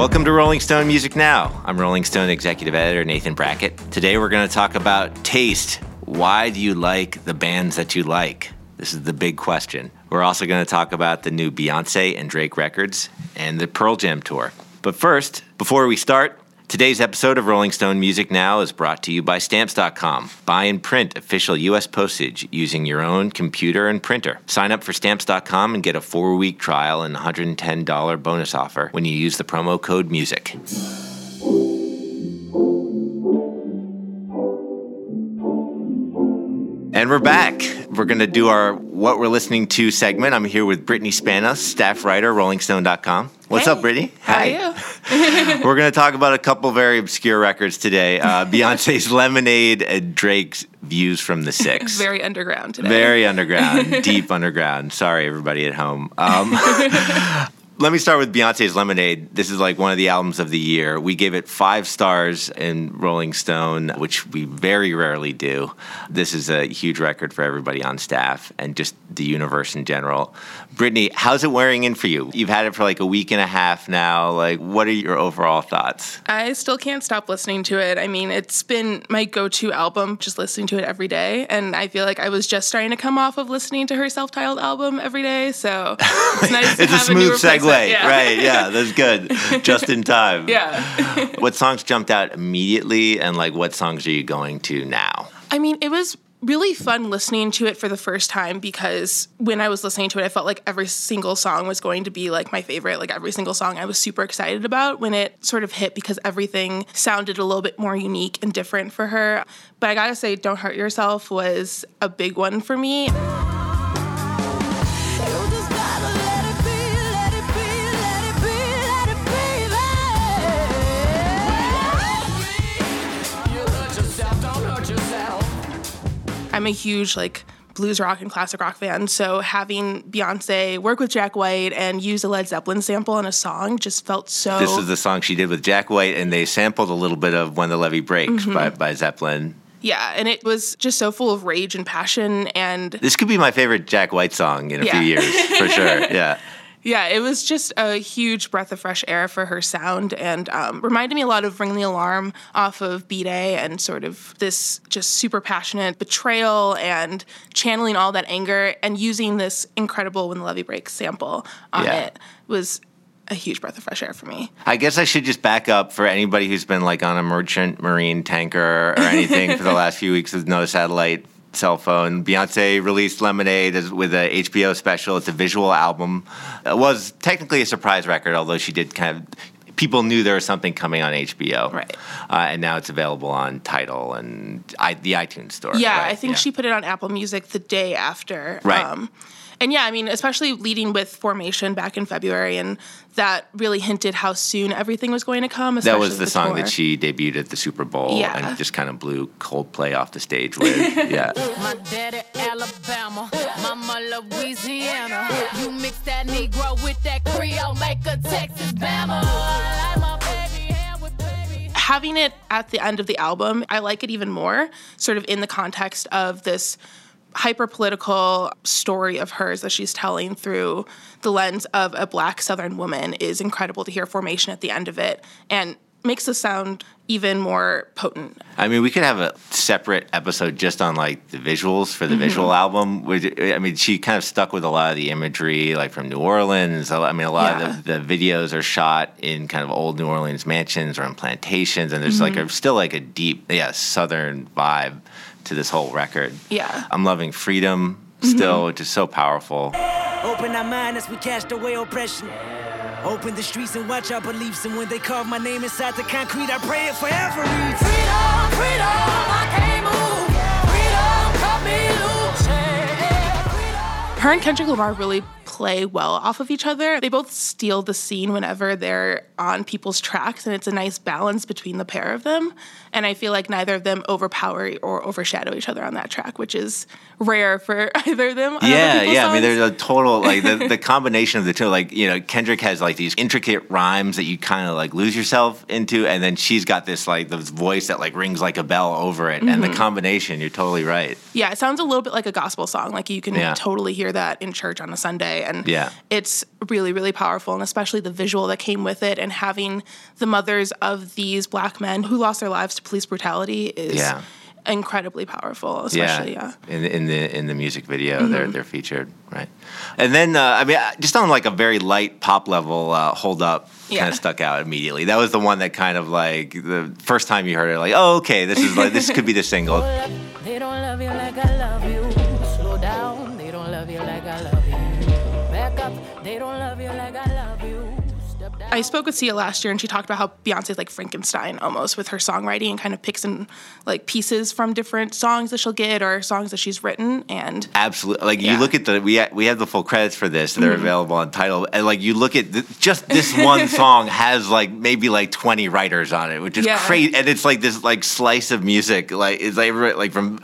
Welcome to Rolling Stone Music Now. I'm Rolling Stone executive editor Nathan Brackett. Today we're going to talk about taste. Why do you like the bands that you like? This is the big question. We're also going to talk about the new Beyonce and Drake records and the Pearl Jam tour. But first, before we start, Today's episode of Rolling Stone Music Now is brought to you by Stamps.com. Buy and print official U.S. postage using your own computer and printer. Sign up for Stamps.com and get a four week trial and $110 bonus offer when you use the promo code MUSIC. And we're back. We're going to do our What We're Listening To segment. I'm here with Brittany Spanos, staff writer, RollingStone.com. What's hey, up, Brittany? How Hi. are you? We're going to talk about a couple very obscure records today uh, Beyonce's Lemonade and Drake's Views from the Six. Very underground today. Very underground, deep underground. Sorry, everybody at home. Um, let me start with Beyonce's Lemonade. This is like one of the albums of the year. We gave it five stars in Rolling Stone, which we very rarely do. This is a huge record for everybody on staff and just the universe in general. Brittany, how's it wearing in for you? You've had it for like a week and a half now. Like, what are your overall thoughts? I still can't stop listening to it. I mean, it's been my go to album, just listening to it every day. And I feel like I was just starting to come off of listening to her self titled album every day. So it's nice to it's a have a smooth segue. Yeah. right? Yeah, that's good. Just in time. Yeah. what songs jumped out immediately, and like what songs are you going to now? I mean, it was really fun listening to it for the first time because when I was listening to it, I felt like every single song was going to be like my favorite. Like every single song I was super excited about when it sort of hit because everything sounded a little bit more unique and different for her. But I gotta say, Don't Hurt Yourself was a big one for me. I'm a huge like blues rock and classic rock fan, so having Beyonce work with Jack White and use a Led Zeppelin sample in a song just felt so. This is the song she did with Jack White, and they sampled a little bit of "When the Levee Breaks" Mm-hmm. by, by Zeppelin. yeah, and it was just so full of rage and passion, and This could be my favorite Jack White song in a Yeah. few years, for sure. Yeah. Yeah, it was just a huge breath of fresh air for her sound, and um, reminded me a lot of "Ring the Alarm" off of B'Day and sort of this just super passionate betrayal and channeling all that anger, and using this incredible "When the Levee Breaks" sample on Yeah. it was a huge breath of fresh air for me. I guess I should just back up for anybody who's been like on a merchant marine tanker or anything for the last few weeks with no satellite cell phone. Beyonce released Lemonade as, with a HBO special. It's a visual album. It was technically a surprise record, although she did kind of. People knew there was something coming on HBO, Right. Uh, and now it's available on Tidal and I, the iTunes store. Yeah, right? I think she put it on Apple Music the day after. Right. And yeah, I mean, especially leading with Formation back in February, and that really hinted how soon everything was going to come. That was the with song tour. that she debuted at the Super Bowl Yeah. and just kind of blew Coldplay off the stage with. yeah. My daddy Alabama, mama Louisiana. You mix that Negro with that Creole, make a Texas Bama. I like my baby hair with baby. having it at the end of the album, I like it even more, sort of in the context of this hyper political story of hers that she's telling through the lens of a black southern woman is incredible to hear formation at the end of it and makes the sound even more potent. I mean, we could have a separate episode just on like the visuals for the Mm-hmm. visual album. Which, I mean, she kind of stuck with a lot of the imagery, like from New Orleans. I mean, a lot Yeah. of the, the videos are shot in kind of old New Orleans mansions or in plantations, and there's like Mm-hmm. a, still like a deep, yeah, southern vibe to this whole record. Yeah. Mm-hmm. I'm loving freedom still, which is so powerful. Open our mind as we cast away oppression. Open the streets and watch our beliefs. And when they carve my name inside the concrete, I pray it forever. Freedom, freedom, I can't move. Freedom, cut me loose. Yeah, yeah. Her and Kendrick Lamar really play well off of each other. They both steal the scene whenever they're on people's tracks, and it's a nice balance between the pair of them. And I feel like neither of them overpower or overshadow each other on that track, which is rare for either of them. Yeah, yeah. I mean, there's a total like the, the combination of the two. Like you know, Kendrick has like these intricate rhymes that you kind of like lose yourself into, and then she's got this like this voice that like rings like a bell over it, and the mm-hmm. combination. You're totally right. Yeah, it sounds a little bit like a gospel song. Like you can Yeah. totally hear that in church on a Sunday. and Yeah. it's really really powerful and especially the visual that came with it and having the mothers of these black men who lost their lives to police brutality is Yeah. incredibly powerful especially yeah, In, in the in the music video, they're they're featured, right? And then uh, I mean, uh, just on like a very light pop level, uh, "Hold Up" kind of stuck out immediately. That was the one that kind of like the first time you heard it, like, oh, okay, this is like this could be the single. I spoke with Sia last year and she talked about how Beyonce's like Frankenstein almost with her songwriting and kind of picks and like pieces from different songs that she'll get or songs that she's written and Absolutely. Like you Yeah. Mm-hmm. look at the we ha- we have the full credits for this. They're available on Tidal, and like you look at the, just this one song has like maybe like twenty writers on it, which is Yeah. crazy. And it's like this like slice of music, like it's like like from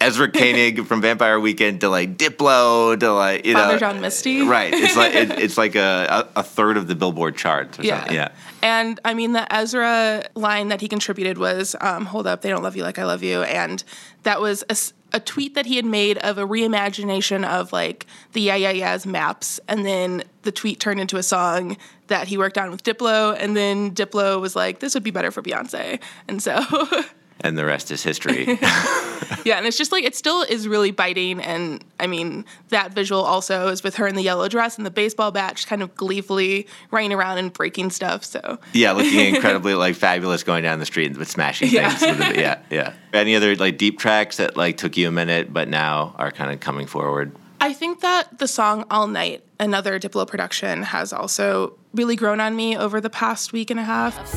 Ezra Koenig from Vampire Weekend to like Diplo to like you know Father know John Misty. Right. It's like it, it's like a, a third of the Billboard charts. Or Yeah. Something. Yeah. And I mean, the Ezra line that he contributed was, um, Hold up, they don't love you like I love you. And that was a tweet that he had made of a reimagination of like the Yeah Yeah Yeahs maps. And then the tweet turned into a song that he worked on with Diplo. And then Diplo was like, This would be better for Beyonce. And so. And the rest is history. Yeah, and it's just like it still is really biting, and I mean that visual also is with her in the yellow dress and the baseball bat, just kind of gleefully running around and breaking stuff. So yeah, looking incredibly like fabulous going down the street with smashing Yeah. things. With the, yeah, yeah. Any other like deep tracks that like took you a minute, but now are kind of coming forward? I think that the song "All Night," another Diplo production, has also really grown on me over the past week and a half.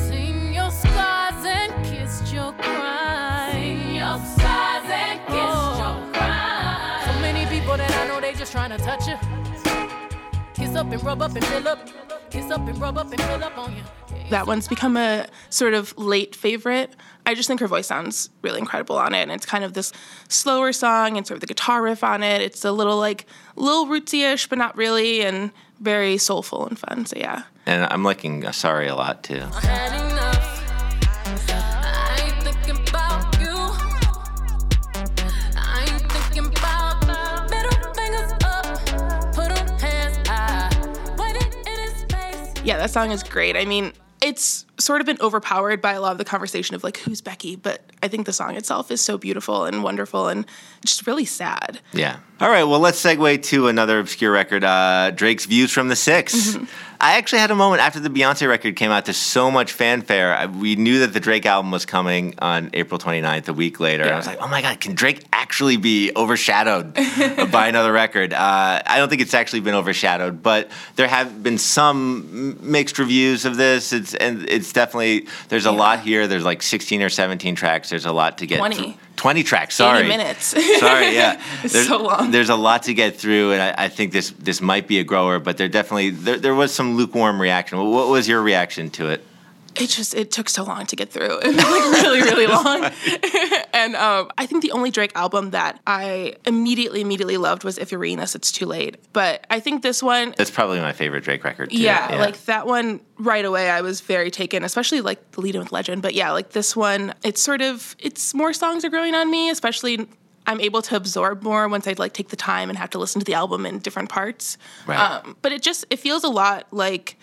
To touch you. Kiss up and rub up and fill up. Kiss up and rub up and fill up on you. That one's become a sort of late favorite. I just think her voice sounds really incredible on it, and it's kind of this slower song, and sort of the guitar riff on it. It's a little like little rootsy-ish, but not really, and very soulful and fun. So yeah. And I'm liking uh, Sorry a lot too. Yeah, that song is great. I mean, it's sort of been overpowered by a lot of the conversation of like who's Becky, but I think the song itself is so beautiful and wonderful and just really sad. Yeah. All right. Well, let's segue to another obscure record, uh, Drake's "Views from the 6 Mm-hmm. I actually had a moment after the Beyonce record came out to so much fanfare. I, we knew that the Drake album was coming on April 29th, a week later. And I was like, oh my God, can Drake actually be overshadowed by another record? Uh, I don't think it's actually been overshadowed, but there have been some m- mixed reviews of this. It's and it's definitely there's a Yeah. lot here. There's like 16 or 17 tracks. There's a lot to get. 20. through. 20 tracks. Sorry. 80 minutes. Sorry, yeah. It's There's, so long. There's a lot to get through, and I, I think this this might be a grower, but there definitely there, there was some lukewarm reaction. What was your reaction to it? It just it took so long to get through. It was like really, really long. and um, I think the only Drake album that I immediately, immediately loved was If You're Reading This, It's Too Late. But I think this one That's probably my favorite Drake record. Too. Yeah, like that one right away I was very taken, especially like the lead in with Legend. But yeah, like this one, it's sort of it's more songs are growing on me, especially I'm able to absorb more once I like take the time and have to listen to the album in different parts. Right. Um, but it just it feels a lot like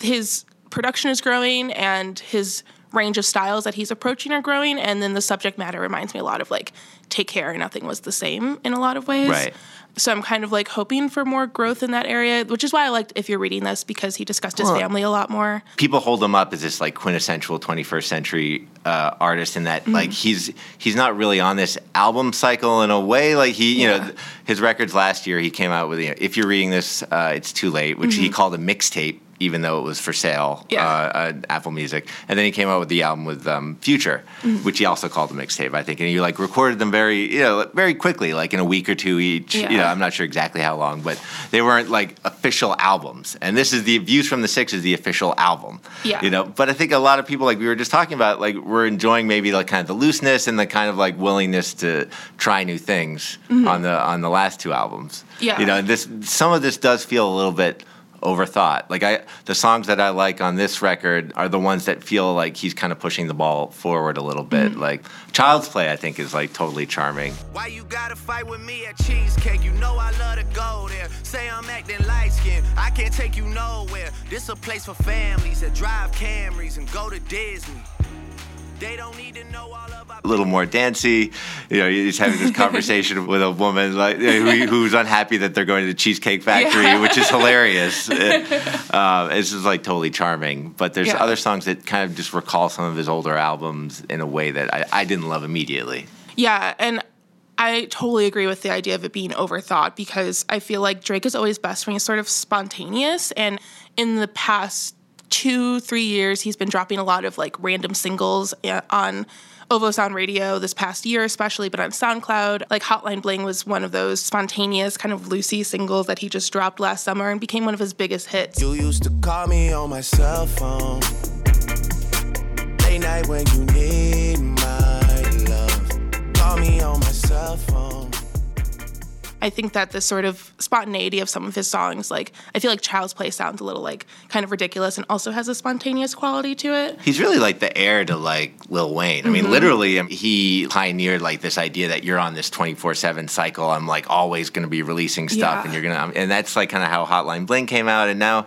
his production is growing and his range of styles that he's approaching are growing and then the subject matter reminds me a lot of like take care nothing was the same in a lot of ways. Right. so i'm kind of like hoping for more growth in that area which is why i liked if you're reading this because he discussed his Well- family a lot more. People hold him up as this like quintessential 21st century uh, artist in that like he's he's not really on this album cycle in a way. Like he you know Yeah. th- his records last year he came out with you know, if you're reading this uh, it's too late which he called a mixtape even though it was for sale Yeah. uh, on Apple Music and then he came out with the album with um, Future which he also called a mixtape I think and he like recorded them very you know very quickly like in a week or two each you Yeah. know I'm not sure exactly how long but they weren't like official albums and this is the Views from the Six is the official album Yeah. you know but i think a lot of people like we were just talking about like we're enjoying maybe like kind of the looseness and the kind of like willingness to try new things on the on the last two albums Yeah. you know and this some of this does feel a little bit overthought. Like I, the songs that I like on this record are the ones that feel like he's kind of pushing the ball forward a little bit. Mm-hmm. Like Child's Play, I think is like totally charming. Why you gotta fight with me at Cheesecake? You know I love to go there. Say I'm acting light skinned, I can't take you nowhere. This a place for families that drive Camrys and go to Disney. A little more dancey, you know. He's having this conversation with a woman like who, who's unhappy that they're going to the Cheesecake Factory, Yeah. which is hilarious. It- uh, it's just like totally charming. But there's Yeah. other songs that kind of just recall some of his older albums in a way that I, I didn't love immediately. Yeah, and I totally agree with the idea of it being overthought because I feel like Drake is always best when he's sort of spontaneous. And in the past two, three years, he's been dropping a lot of like random singles uh, on Ovo Sound Radio this past year, especially, but on SoundCloud. Like Hotline Bling was one of those spontaneous, kind of loosey singles that he just dropped last summer and became one of his biggest hits. You used to call me on my cell phone. Late night when you need my love. Call me on my cell phone. I think that the sort of spontaneity of some of his songs, like I feel like Child's Play sounds a little like kind of ridiculous and also has a spontaneous quality to it. He's really like the heir to like Lil Wayne. I mean, Mm-hmm. literally, um, he pioneered like this idea that you're on this 24 seven cycle. I'm like always going to be releasing stuff, Yeah. and you're gonna, and that's like kind of how Hotline Bling came out. And now,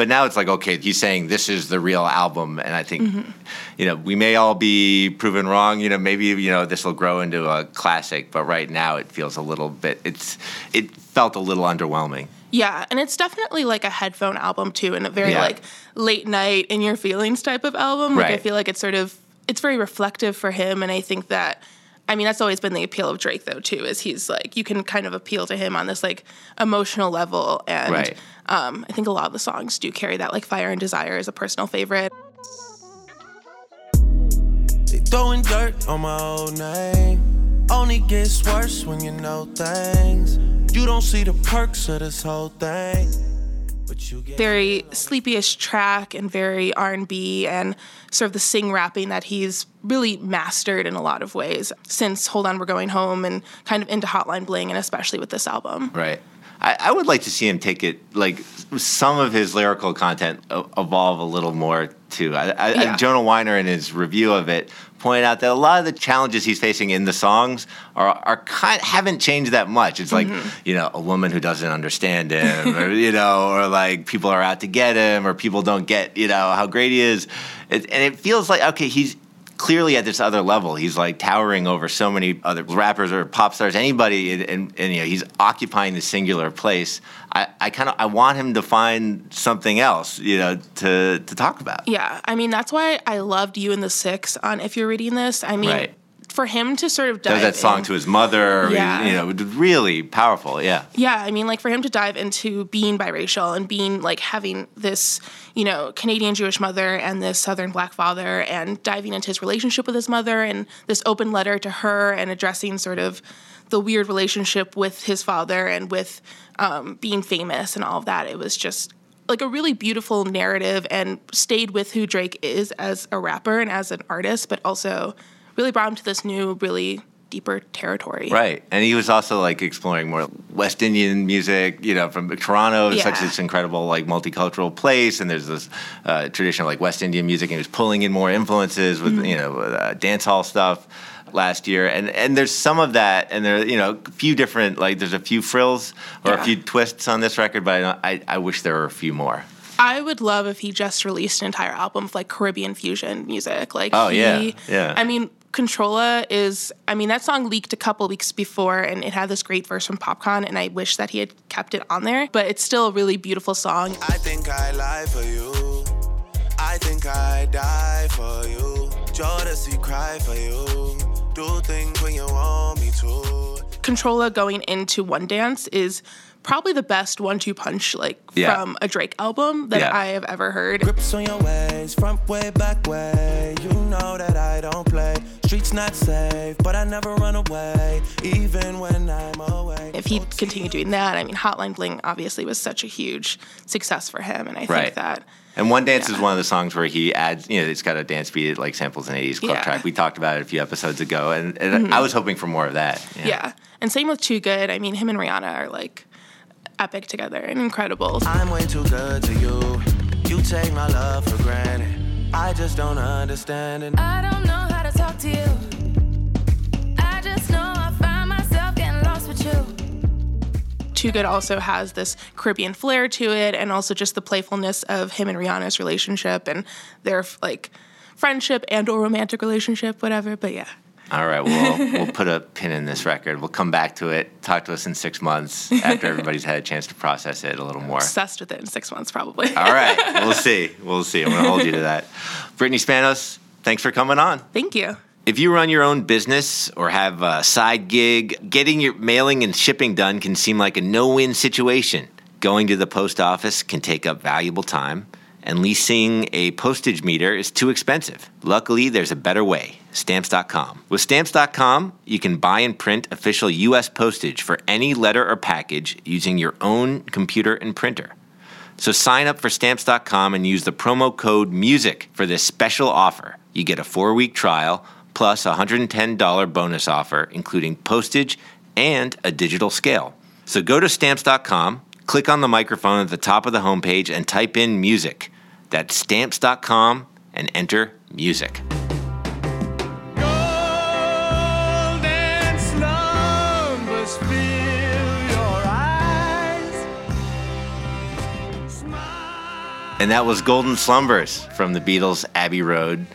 but now it's like okay, he's saying this is the real album, and I think, Mm-hmm. you know, we may all be proven wrong. You know, maybe you know this will grow into a classic, but right now it feels a little bit. It's it felt a little underwhelming. Yeah, and it's definitely like a headphone album too, and a very Yeah. like late night in your feelings type of album. Like I feel like it's sort of it's very reflective for him, and I think that. I mean, that's always been the appeal of Drake, though, too, is he's like, you can kind of appeal to him on this like emotional level. And Right. um, I think a lot of the songs do carry that, like Fire and Desire is a personal favorite. They throwing dirt on my old name. Only gets worse when you know things. You don't see the perks of this whole thing. But you get very sleepyish track and very R&B and sort of the sing rapping that he's really mastered in a lot of ways since Hold On We're Going Home and kind of into Hotline Bling and especially with this album. Right. I, I would like to see him take it like some of his lyrical content evolve a little more too. I, I, Yeah. Jonah Weiner in his review of it pointed out that a lot of the challenges he's facing in the songs are are kind haven't changed that much. It's like mm-hmm. you know a woman who doesn't understand him, or you know, or like people are out to get him, or people don't get you know how great he is, it, and it feels like okay he's clearly at this other level. He's like towering over so many other rappers or pop stars, anybody, and, and, and, you know he's occupying the singular place. I, I kind of I want him to find something else, you know, to to talk about. Yeah, I mean that's why I loved You and the Six on If You're Reading This. I mean Right. For him to sort of dive Does that song in- to his mother, Yeah. you know, really powerful. Yeah, Yeah, I mean, like for him to dive into being biracial and being like having this, you know, Canadian Jewish mother and this Southern black father, and diving into his relationship with his mother and this open letter to her and addressing sort of the weird relationship with his father and with um, being famous and all of that. It was just like a really beautiful narrative and stayed with who Drake is as a rapper and as an artist, but also really brought him to this new, really deeper territory. right. And he was also like exploring more West Indian music, you know, from Toronto, is such Yeah. this incredible like multicultural place, and there's this uh, tradition of like West Indian music, and he was pulling in more influences with you know uh, dance hall stuff last year, and and there's some of that, and there you know a few different like there's a few frills or a few twists on this record, but I I wish there were a few more. I would love if he just released an entire album of like Caribbean fusion music. Like, Oh, he, yeah, yeah. I mean, Controlla is. I mean, that song leaked a couple weeks before, and it had this great verse from Popcaan, and I wish that he had kept it on there. But it's still a really beautiful song. I think I lie for you. I think I die for you. Jodeci cry for you. Do things when you want me to. Controlla going into One Dance is probably the best one-two punch like Yeah. from a Drake album that Yeah. I have ever heard. Grips on your ways, front way, back way. You know that I don't play. Streets not safe, but I never run away, even when I'm away. If he continued doing that, I mean, Hotline Bling obviously was such a huge success for him, and I think Right. that And One Dance is one of the songs where he adds, you know, it's got a dance beat like samples an 80s club Yeah. track. We talked about it a few episodes ago, and, and I mm-hmm. was hoping for more of that. Yeah. And same with Too Good. I mean, him and Rihanna are like, epic together and incredible. I'm way too good to you. You take my love for granted. I just don't understand it. I don't know how to talk to you. I just know I find myself getting lost with you. Too Good also has this Caribbean flair to it, and also just the playfulness of him and Rihanna's relationship and their like friendship and or romantic relationship, whatever. But yeah, All right, well, we'll put a pin in this record. We'll come back to it. Talk to us in six months after everybody's had a chance to process it a little more. obsessed with it in six months probably. All right, we'll see. We'll see. I'm going to hold you to that. Brittany Spanos, thanks for coming on. Thank you. If you run your own business or have a side gig, getting your mailing and shipping done can seem like a no win situation. Going to the post office can take up valuable time, and leasing a postage meter is too expensive. Luckily, there's a better way Stamps.com. With Stamps.com, you can buy and print official U.S. postage for any letter or package using your own computer and printer. So sign up for stamps.com and use the promo code MUSIC for this special offer. You get a four week trial plus a $110 bonus offer, including postage and a digital scale. So go to stamps.com, click on the microphone at the top of the homepage, and type in music. That's stamps.com and enter music. Golden slumbers fill your eyes. And that was Golden Slumbers from the Beatles' Abbey Road,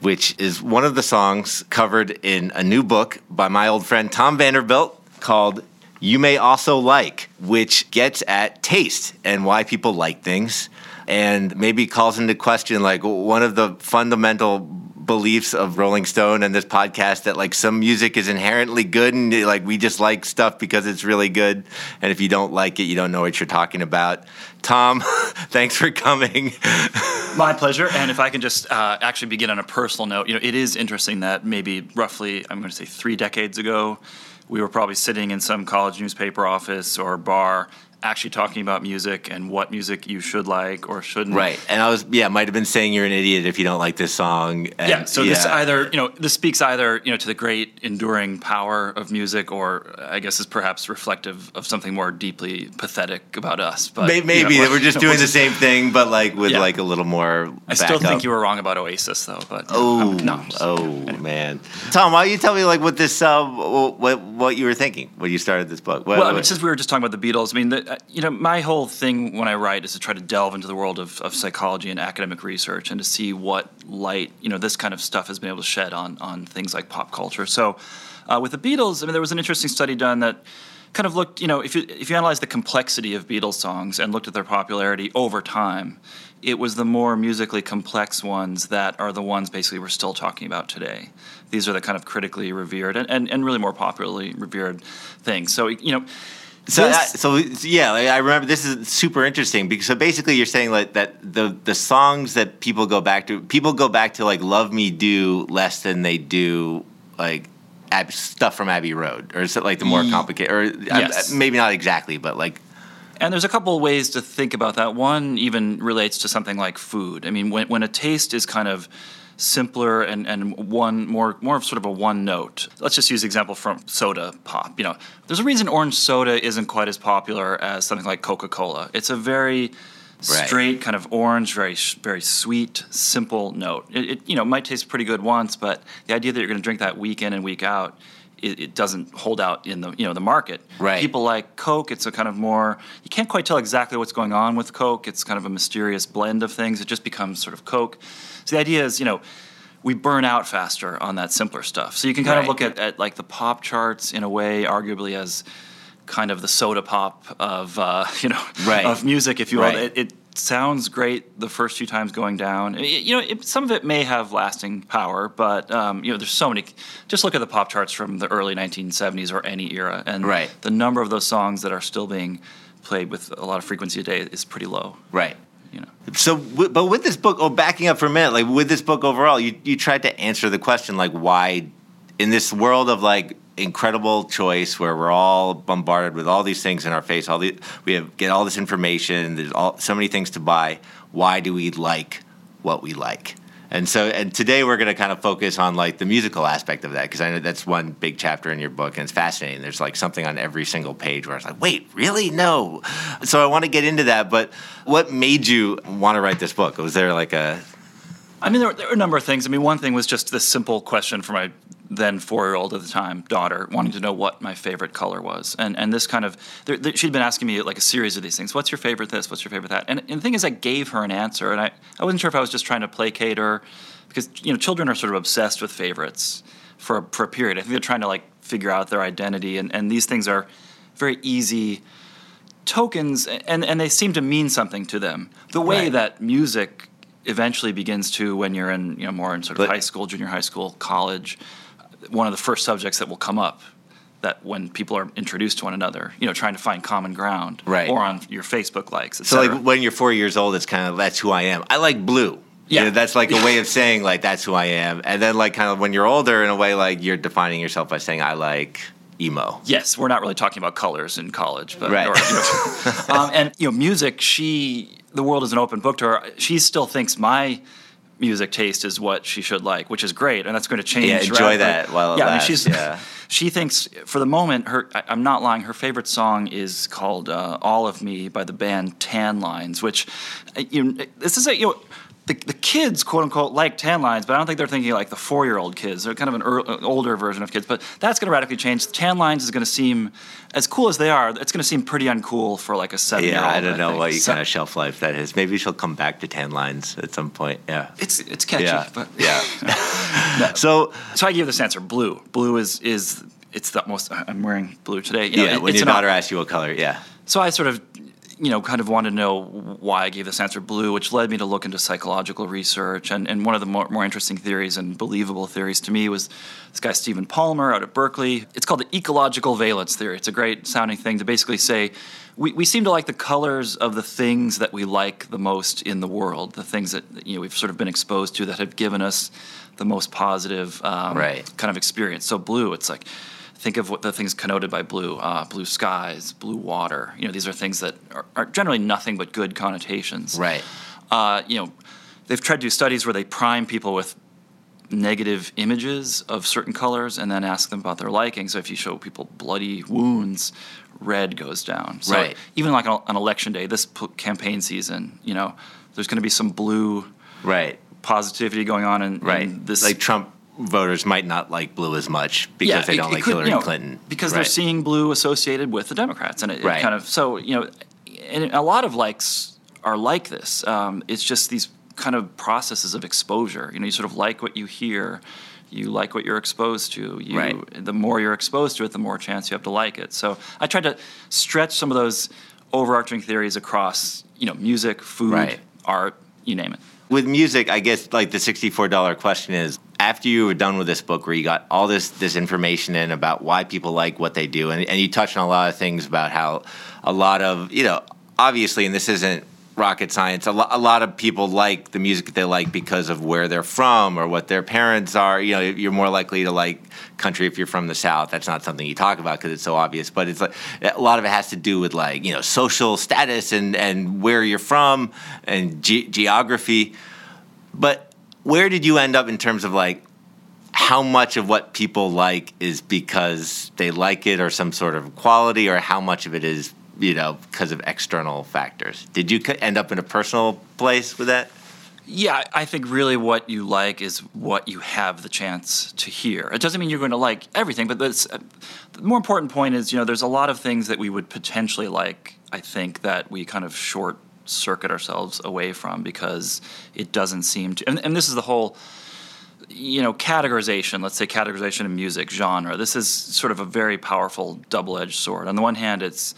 which is one of the songs covered in a new book by my old friend Tom Vanderbilt called You May Also Like, which gets at taste and why people like things and maybe calls into question like one of the fundamental beliefs of Rolling Stone and this podcast that like some music is inherently good and like we just like stuff because it's really good and if you don't like it you don't know what you're talking about. Tom, thanks for coming. My pleasure. And if I can just uh, actually begin on a personal note, you know, it is interesting that maybe roughly, I'm going to say three decades ago, we were probably sitting in some college newspaper office or bar actually talking about music and what music you should like or shouldn't. Right. And I was yeah, might have been saying you're an idiot if you don't like this song. And, yeah, so this either you know this speaks either you know to the great enduring power of music, or I guess is perhaps reflective of something more deeply pathetic about us. But May- maybe you know, that we're just you know, doing the same thing, but like with Yeah. like a little more. I still think you were wrong about Oasis, though. But Oh, um, no. Just- oh man, Tom, why don't you tell me like what this, uh, what what you were thinking when you started this book? What, Well, I mean, since we were just talking about the Beatles, I mean, the, you know, my whole thing when I write is to try to delve into the world of, of psychology and academic research and to see what light, you know, this kind of stuff has been able to shed on on things like pop culture. So, uh, with the Beatles, I mean, there was an interesting study done that kind of looked, you know, if you if you analyze the complexity of Beatles songs and looked at their popularity over time, it was the more musically complex ones that are the ones basically we're still talking about today. These are the kind of critically revered and, and, and really more popularly revered things. So, you know, So, this- that, so yeah, like, I remember this is super interesting because so basically you're saying like that the the songs that people go back to people go back to like Love Me Do less than they do like Ab- stuff from Abbey Road or is it like the more complicated or Yes. uh, maybe not exactly but like And there's a couple of ways to think about that. One even relates to something like food. I mean, when, when a taste is kind of simpler and, and one more more of sort of a one note. Let's just use the example from soda pop. You know, there's a reason orange soda isn't quite as popular as something like Coca-Cola. It's a very Right. straight kind of orange, very very sweet, simple note. It, it you know might taste pretty good once, but the idea that you're going to drink that week in and week out. It, it doesn't hold out in the you know the market. Right. People like Coke. It's a kind of more you can't quite tell exactly what's going on with Coke. It's kind of a mysterious blend of things. It just becomes sort of Coke. So the idea is, you know, we burn out faster on that simpler stuff. So you can kind Right. of look at, at like the pop charts in a way, arguably as kind of the soda pop of uh, you know Right. of music, if you will. Right. It, it sounds great the first few times going down. It- you know, it, some of it may have lasting power, but um, you know, there's so many. Just look at the pop charts from the early 1970s or any era, and Right. the number of those songs that are still being played with a lot of frequency today is pretty low. right You know. So, but with this book, oh, backing up for a minute, like with this book overall, you you tried to answer the question, like why, in this world of like incredible choice where we're all bombarded with all these things in our face, all the we have get all this information, there's all so many things to buy. Why do we like what we like? And so, and today we're going to kind of focus on like the musical aspect of that because I know that's one big chapter in your book and it's fascinating. There's like something on every single page where it's like, wait, really? No. So I want to get into that. But what made you want to write this book? Was there like a I mean, there were, there were a number of things. I mean, one thing was just this simple question for my then four-year-old at the time daughter, wanting to know what my favorite color was, and and this kind of there, there, she'd been asking me like a series of these things. What's your favorite this? What's your favorite that? And, and the thing is, I gave her an answer, and I I wasn't sure if I was just trying to placate her, because you know children are sort of obsessed with favorites for for a period. I think they're trying to like figure out their identity, and and these things are very easy tokens and, and they seem to mean something to them. The way Right. that music eventually begins to when you're in you know more in sort of But- high school, junior high school, college, one of the first subjects that will come up that when people are introduced to one another, you know, trying to find common ground, Right. or on your Facebook likes, So like when you're four years old, it's kind of that's who I am. I like blue. Yeah. You know, that's like a way of saying like that's who I am. And then like kind of when you're older, in a way, like you're defining yourself by saying I like emo. Yes, we're not really talking about colors in college, but Right. or, you know, um, and you know, music. She, the world is an open book to her. She still thinks my music taste is what she should like, which is great, and that's going to change. Yeah, enjoy rapidly. that while yeah, I mean, she's yeah. she thinks for the moment her. I, I'm not lying. Her favorite song is called uh, "All of Me" by the band Tanlines, which uh, you know, this is a you know. The, the kids, quote unquote, like Tanlines, but I don't think they're thinking like the four year old kids. They're kind of an, an uh, older version of kids. But that's going to radically change. Tanlines is going to seem, as cool as they are, it's going to seem pretty uncool for like a seven year old. Yeah. I don't know think. what So- kind of shelf life that is. Maybe she'll come back to Tanlines at some point. Yeah. It's it's catchy, Yeah. but Yeah. So So I give this answer. Blue. Blue is is it's the most. I'm wearing blue today. You know, yeah, it- when it's your an- daughter asks you what color, yeah. So I sort of, you know, kind of wanted to know why I gave this answer blue, which led me to look into psychological research. And, and one of the more, more interesting theories and believable theories to me was this guy, Stephen Palmer, out of Berkeley. It's called the ecological valence theory. It's a great sounding thing to basically say we, we seem to like the colors of the things that we like the most in the world, the things that, you know, we've sort of been exposed to that have given us the most positive um, Right. kind of experience. So blue, it's like think of what the things connoted by blue: uh, blue skies, blue water. You know, these are things that are, are generally nothing but good connotations. Right. Uh, you know, they've tried to do studies where they prime people with negative images of certain colors and then ask them about their liking. So if you show people bloody wounds, red goes down. So Right. even like on, on election day, this p- campaign season, you know, there's going to be some blue Right. positivity going on in, Right. in this like Trump voters might not like blue as much because they don't it like could, Hillary you know, Clinton. because Right. they're seeing blue associated with the Democrats, and it, it kind of so you know, and a lot of likes are like this. Um, it's just these kind of processes of exposure. You know, you sort of like what you hear. You like what you're exposed to. You, Right. The more you're exposed to it, the more chance you have to like it. So I tried to stretch some of those overarching theories across, you know, music, food, Right. art, you name it. with music, I guess like the sixty-four dollar question is: after you were done with this book, where you got all this this information in about why people like what they do, and, and you touched on a lot of things about how a lot of you know, obviously, and this isn't rocket science. A, lo- a lot of people like the music that they like because of where they're from or what their parents are. You know, you're more likely to like country if you're from the south. That's not something you talk about because it's so obvious. But it's like a lot of it has to do with like you know social status and and where you're from and ge- geography. But where did you end up in terms of like how much of what people like is because they like it or some sort of quality, or how much of it is you know because of external factors? Did you end up in a personal place with that? Yeah, I think really what you like is what you have the chance to hear. It doesn't mean you're going to like everything, but that's, uh, the more important point is, you know, there's a lot of things that we would potentially like, I think, that we kind of short circuit ourselves away from because it doesn't seem to. And, and this is the whole, you know, categorization, let's say categorization in music, genre. This is sort of a very powerful double edged sword. On the one hand, it's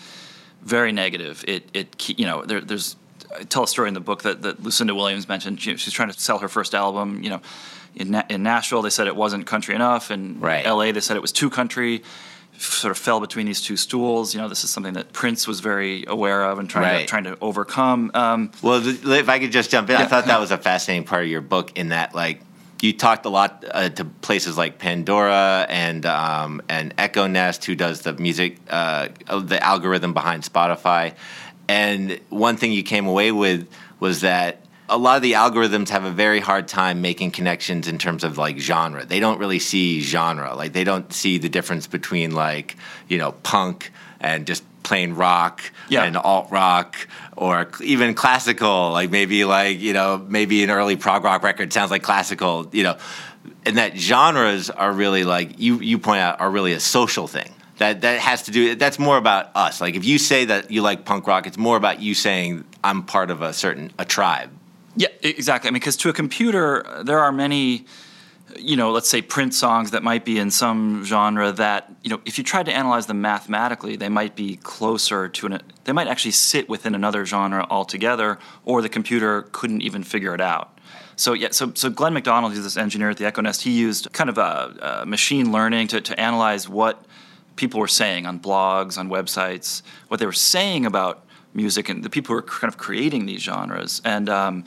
very negative. It, it you know, there, there's, I tell a story in the book that, that Lucinda Williams mentioned. She, she's trying to sell her first album. You know, in, in Nashville, they said it wasn't country enough. In Right. LA, they said it was too country. Sort of fell between these two stools. You know, this is something that Prince was very aware of and trying Right. to trying to overcome. Um, Well, th- if I could just jump in, I thought that was a fascinating part of your book in that, like, you talked a lot uh, to places like Pandora and um, and Echo Nest, who does the music, uh, the algorithm behind Spotify. And one thing you came away with was that a lot of the algorithms have a very hard time making connections in terms of like genre. They don't really see genre. Like they don't see the difference between like you know punk and just plain rock Yeah. and alt rock or even classical. Like maybe like you know maybe an early prog rock record sounds like classical. You know, and that genres are really like you you point out are really a social thing. That that has to do. That's more about us. Like if you say that you like punk rock, it's more about you saying I'm part of a certain a tribe. Yeah, exactly. I mean, because to a computer, there are many, you know, let's say Prince songs that might be in some genre that, you know, if you tried to analyze them mathematically, they might be closer to an, they might actually sit within another genre altogether, or the computer couldn't even figure it out. So yeah, so so Glenn McDonald, who's this engineer at the Echo Nest, he used kind of a, a machine learning to, to analyze what people were saying on blogs, on websites, what they were saying about music, and the people who are kind of creating these genres. And um,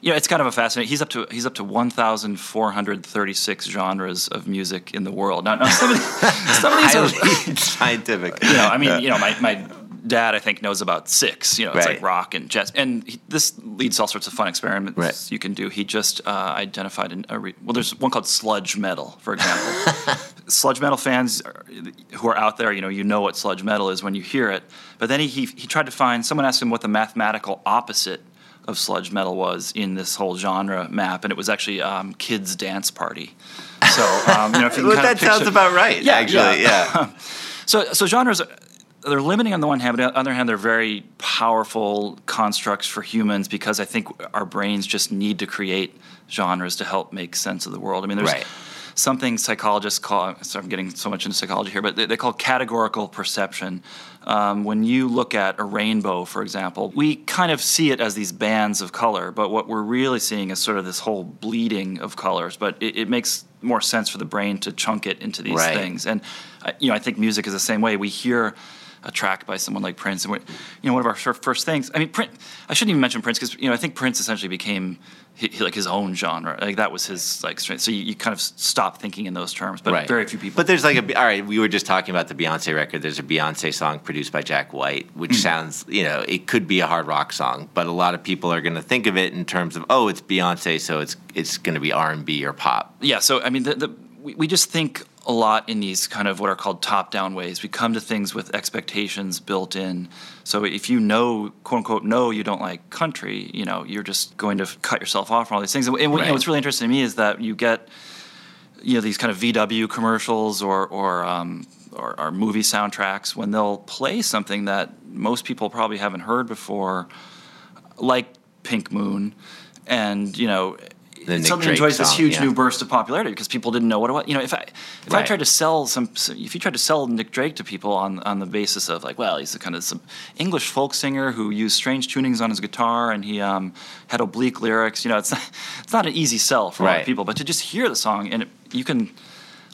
you know, it's kind of a fascinating. He's up to he's up to 1,436 genres of music in the world. Now, now some of, the- some of these are scientific. you know, I mean, you know, my, my dad, I think, knows about six. You know, it's Right. like rock and jazz, and he, this leads to all sorts of fun experiments Right. you can do. He just uh, identified an, a re- well, there's one called sludge metal, for example. sludge metal fans who are out there, you know, you know what sludge metal is when you hear it. But then he, he he tried to find someone asked him what the mathematical opposite of sludge metal was in this whole genre map, and it was actually um, kids dance party. So um, you know, if you Well, that picture- sounds about right. Yeah, actually, yeah. yeah. so, so genres, are- they're limiting on the one hand, but on the other hand, they're very powerful constructs for humans because I think our brains just need to create genres to help make sense of the world. I mean, there's Right. Something psychologists call, so I'm getting so much into psychology here, but they, they call categorical perception. Um, when you look at a rainbow, for example, we kind of see it as these bands of color, but what we're really seeing is sort of this whole bleeding of colors. But it, it makes more sense for the brain to chunk it into these Right. things. And uh, you know, I think music is the same way. We hear a track by someone like Prince, and you know, one of our first things. I mean, Prince. I shouldn't even mention Prince because you know I think Prince essentially became he, like his own genre. Like that was his like strength. So you, you kind of stop thinking in those terms. But Right. very few people. But there's like a all right. We were just talking about the Beyonce record. There's a Beyonce song produced by Jack White, which Hmm. sounds you know it could be a hard rock song, but a lot of people are going to think of it in terms of oh, it's Beyonce, so it's it's going to be R and B or pop. yeah. So I mean, the, the, we, we just think a lot in these kind of what are called top-down ways. We come to things with expectations built in. So if you know, quote unquote, know you don't like country, you know, you're just going to cut yourself off from all these things. And, and what- you know, what's really interesting to me is that you get, you know, these kind of VW commercials or or um, or, or movie soundtracks when they'll play something that most people probably haven't heard before, like Pink Moon, and you know. The it Nick suddenly Drake enjoys this huge yeah. new burst of popularity because people didn't know what it was. You know, if I if I tried to sell some, if you tried to sell Nick Drake to people on on the basis of like, well, he's a kind of some English folk singer who used strange tunings on his guitar and he um, had oblique lyrics. You know, it's not, it's not an easy sell for a lot of people, but to just hear the song and it, you can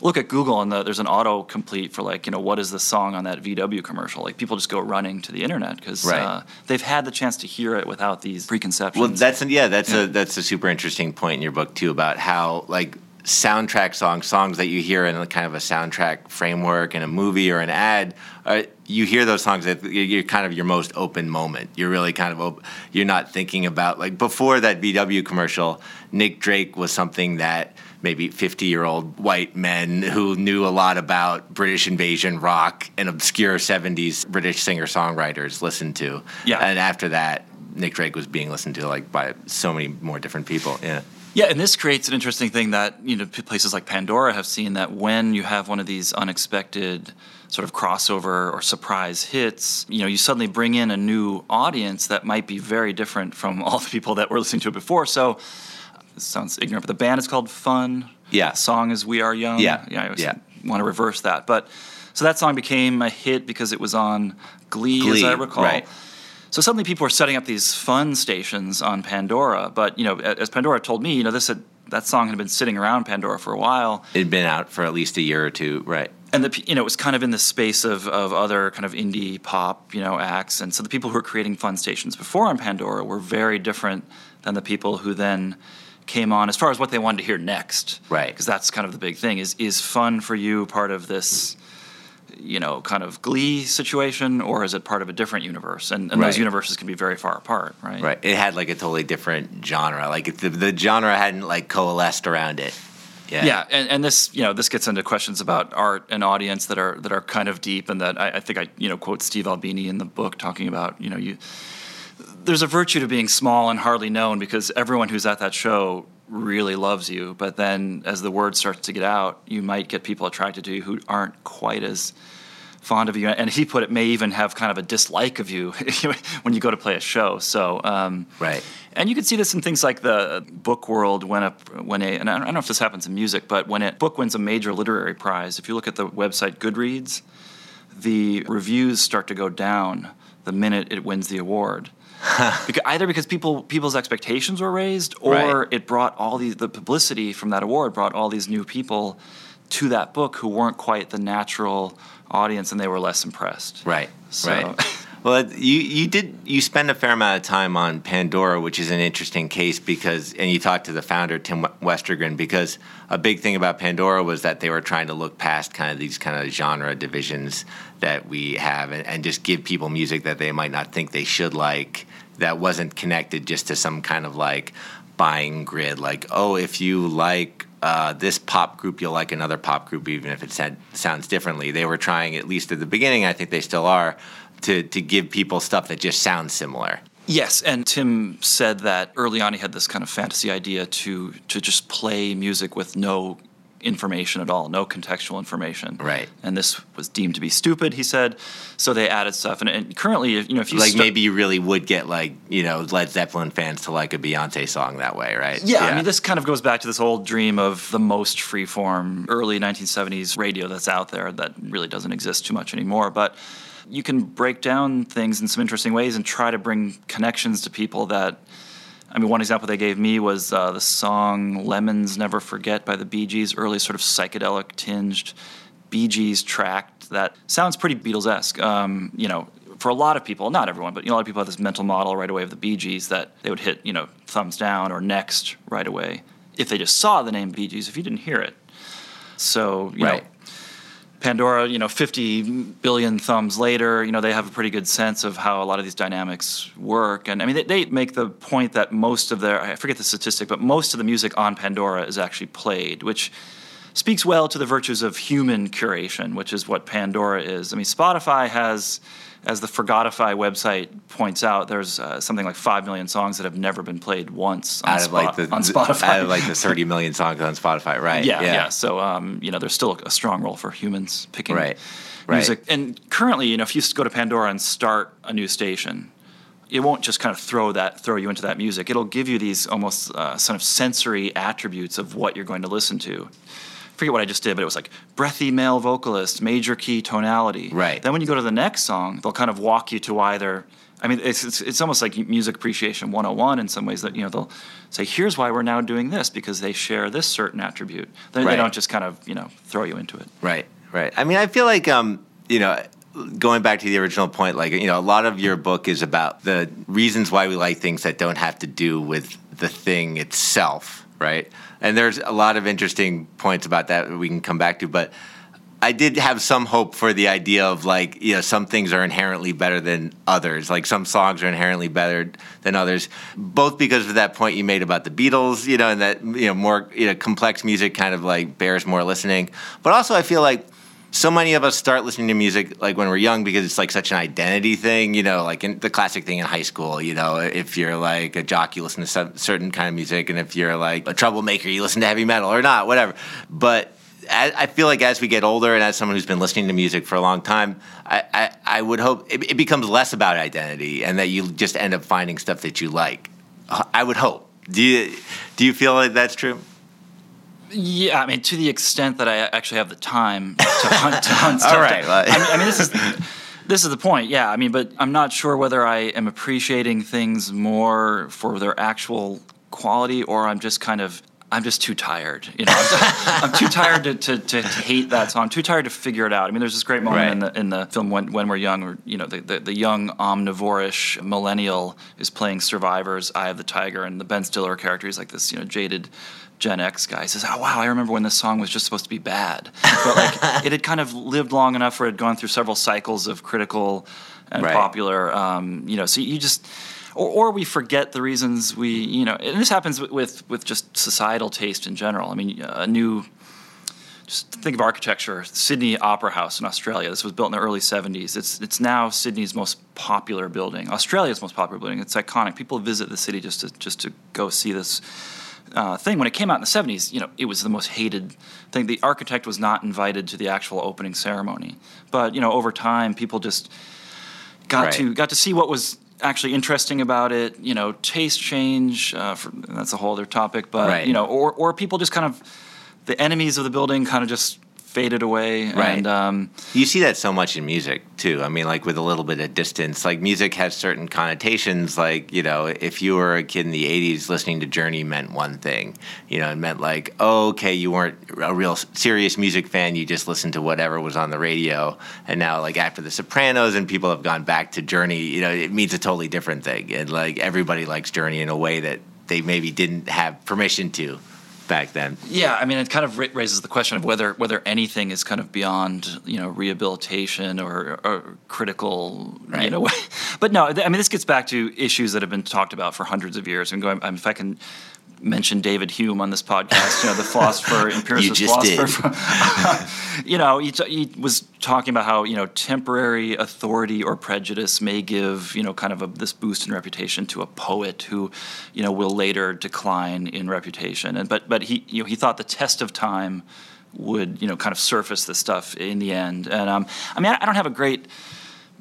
look at Google and the, there's an auto complete for like you know what is the song on that VW commercial. Like people just go running to the internet because Right. uh, they've had the chance to hear it without these preconceptions. Well, that's yeah, that's Yeah. a that's a super interesting point in your book too about how like soundtrack songs, songs that you hear in a kind of a soundtrack framework in a movie or an ad, uh, you hear those songs that you're kind of your most open moment. You're really kind of op- you're not thinking about like before that VW commercial. Nick Drake was something that maybe 50 year old white men who knew a lot about British invasion rock and obscure 70s British singer songwriters listened to. Yeah. And after that, Nick Drake was being listened to like by so many more different people. Yeah. Yeah, and this creates an interesting thing that you know places like Pandora have seen that when you have one of these unexpected sort of crossover or surprise hits, you know, you suddenly bring in a new audience that might be very different from all the people that were listening to it before. So this sounds ignorant, but the band is called Fun. Yeah. The song is We Are Young. Yeah, yeah, I always yeah. want to reverse that, but so that song became a hit because it was on Glee, as I recall. right. So suddenly people were setting up these fun stations on Pandora. But you know, as Pandora told me, you know, this had, that song had been sitting around Pandora for a while, It'd been out for at least a year or two. Right. and the you know it was kind of in the space of of other kind of indie pop you know acts. And so the people who were creating fun stations before on Pandora were very different than the people who then came on as far as what they wanted to hear next. Right. Because that's kind of the big thing is is fun for you part of this you know, kind of Glee situation, or is it part of a different universe? And, and Right. those universes can be very far apart, right? Right. It had like a totally different genre. Like if the, the genre hadn't like coalesced around it. Yeah. Yeah, and, and this you know this gets into questions about art and audience that are that are kind of deep, and that I, I think I you know quote Steve Albini in the book talking about you know you there's a virtue to being small and hardly known because everyone who's at that show really loves you, but then as the word starts to get out, you might get people attracted to you who aren't quite as fond of you, and he put it may even have kind of a dislike of you when you go to play a show. So um, Right. and you can see this in things like the book world when a when a and I don't know if this happens in music, but when a book wins a major literary prize, if you look at the website Goodreads, the reviews start to go down the minute it wins the award. because, either because people people's expectations were raised, or Right. it brought all these the publicity from that award brought all these new people to that book who weren't quite the natural audience, and they were less impressed. Right. So- Right. Well, you you did you spend a fair amount of time on Pandora, which is an interesting case because, and you talked to the founder Tim Westergren because a big thing about Pandora was that they were trying to look past kind of these kind of genre divisions that we have and, and just give people music that they might not think they should like that wasn't connected just to some kind of like buying grid. Like, oh, if you like uh, this pop group, you'll like another pop group, even if it said, sounds differently. They were trying, at least at the beginning, I think they still are, to, to give people stuff that just sounds similar. Yes, and Tim said that early on he had this kind of fantasy idea to to just play music with no information at all, no contextual information. Right. And this was deemed to be stupid, he said. So they added stuff, and, and currently, you know, if you like start- maybe you really would get like you know Led Zeppelin fans to like a Beyonce song that way, right? Yeah, I mean, this kind of goes back to this old dream of the most freeform early 1970s radio that's out there that really doesn't exist too much anymore. But you can break down things in some interesting ways and try to bring connections to people that. I mean, one example they gave me was uh, the song Lemons Never Forget by the Bee Gees, early sort of psychedelic tinged Bee Gees track that sounds pretty Beatles esque. Um, you know, for a lot of people, not everyone, but you know, a lot of people have this mental model right away of the Bee Gees that they would hit, you know, thumbs down or next right away if they just saw the name Bee Gees, if you didn't hear it. So, you Right. know, Pandora, you know, 50 billion thumbs later, you know, they have a pretty good sense of how a lot of these dynamics work. And I mean, they, they make the point that most of their, I forget the statistic, but most of the music on Pandora is actually played, which speaks well to the virtues of human curation, which is what Pandora is. I mean, Spotify has, as the Forgotify website points out, there's uh, something like 5 million songs that have never been played once on, out of like the on Spotify. out of like the 30 million songs on Spotify, right? Yeah, yeah. So, um, you know, there's still a strong role for humans picking Right, right. music. And currently, you know, if you go to Pandora and start a new station, it won't just kind of throw that throw you into that music. It'll give you these almost uh, sort of sensory attributes of what you're going to listen to. Forget what I just did, but it was like breathy male vocalist, major key tonality. Right. Then when you go to the next song, they'll kind of walk you to either. I mean, it's, it's, it's almost like music appreciation 101 in some ways that, you know, they'll say, here's why we're now doing this because they share this certain attribute. They, Right. they don't just kind of, you know, throw you into it. Right, right. I mean, I feel like, um, you know, going back to the original point, like, you know, a lot of your book is about the reasons why we like things that don't have to do with the thing itself, right? And there's a lot of interesting points about that we can come back to, but I did have some hope for the idea of like, you know, some things are inherently better than others. Like some songs are inherently better than others, both because of that point you made about the Beatles, you know, and that, you know, more, you know, complex music kind of like bears more listening. But also, I feel like so many of us start listening to music like when we're young because it's like such an identity thing, you know, like in the classic thing in high school, you know, if you're like a jock, you listen to some certain kind of music, and if you're like a troublemaker, you listen to heavy metal or not, whatever. But I I feel like as we get older, and as someone who's been listening to music for a long time, I, I, I would hope it, it becomes less about identity, and that you just end up finding stuff that you like. I would hope. Do you do you feel like that's true? Yeah, I mean, to the extent that I actually have the time to hunt, to hunt stuff. All right, well- I, mean, I mean, this is this is the point. Yeah, I mean, but I'm not sure whether I am appreciating things more for their actual quality, or I'm just kind of I'm just too tired. You know, I'm, I'm too tired to, to, to hate that song. Too tired to figure it out. I mean, there's this great moment Right. in the in the film when, when we're young, where you know the, the, the young omnivorish millennial is playing Survivor's Eye of the Tiger, and the Ben Stiller character is like this you know jaded Gen X guy. Says, "Oh wow, I remember when this song was just supposed to be bad, but like it had kind of lived long enough where it had gone through several cycles of critical and Right. popular. Um, you know, so you just." Or, or we forget the reasons we, you know, and this happens with, with, with just societal taste in general. I mean, a new just think of architecture. Sydney Opera House in Australia. This was built in the early 70s. It's it's now Sydney's most popular building. Australia's most popular building. It's iconic. People visit the city just to just to go see this uh, thing. When it came out in the 70s, you know, it was the most hated thing. The architect was not invited to the actual opening ceremony. But you know, over time, people just got Right. to got to see what was actually interesting about it. You know, taste change. Uh, for, that's a whole other topic. But Right. you know, or or people just kind of the enemies of the building kind of just faded away. Right. And um, You see that so much in music too. I mean, like with a little bit of distance, like music has certain connotations. Like, you know, if you were a kid in the 80s, listening to Journey meant one thing. You know, it meant like, oh, okay, you weren't a real serious music fan. You just listened to whatever was on the radio. And now, like, after The Sopranos and people have gone back to Journey, you know, it means a totally different thing. And like, everybody likes Journey in a way that they maybe didn't have permission to back then. yeah, I mean, it kind of raises the question of whether whether anything is kind of beyond you know rehabilitation or, or critical, you know. but no, I mean, this gets back to issues that have been talked about for hundreds of years. And going, I mean, if I can mention David Hume on this podcast, you know, the philosopher, empiricist just did. philosopher. From, you know, he, t- he was talking about how you know temporary authority or prejudice may give you know kind of a, this boost in reputation to a poet who, you know, will later decline in reputation. And but but he you know he thought the test of time would you know kind of surface this stuff in the end. And um, I mean, I, I don't have a great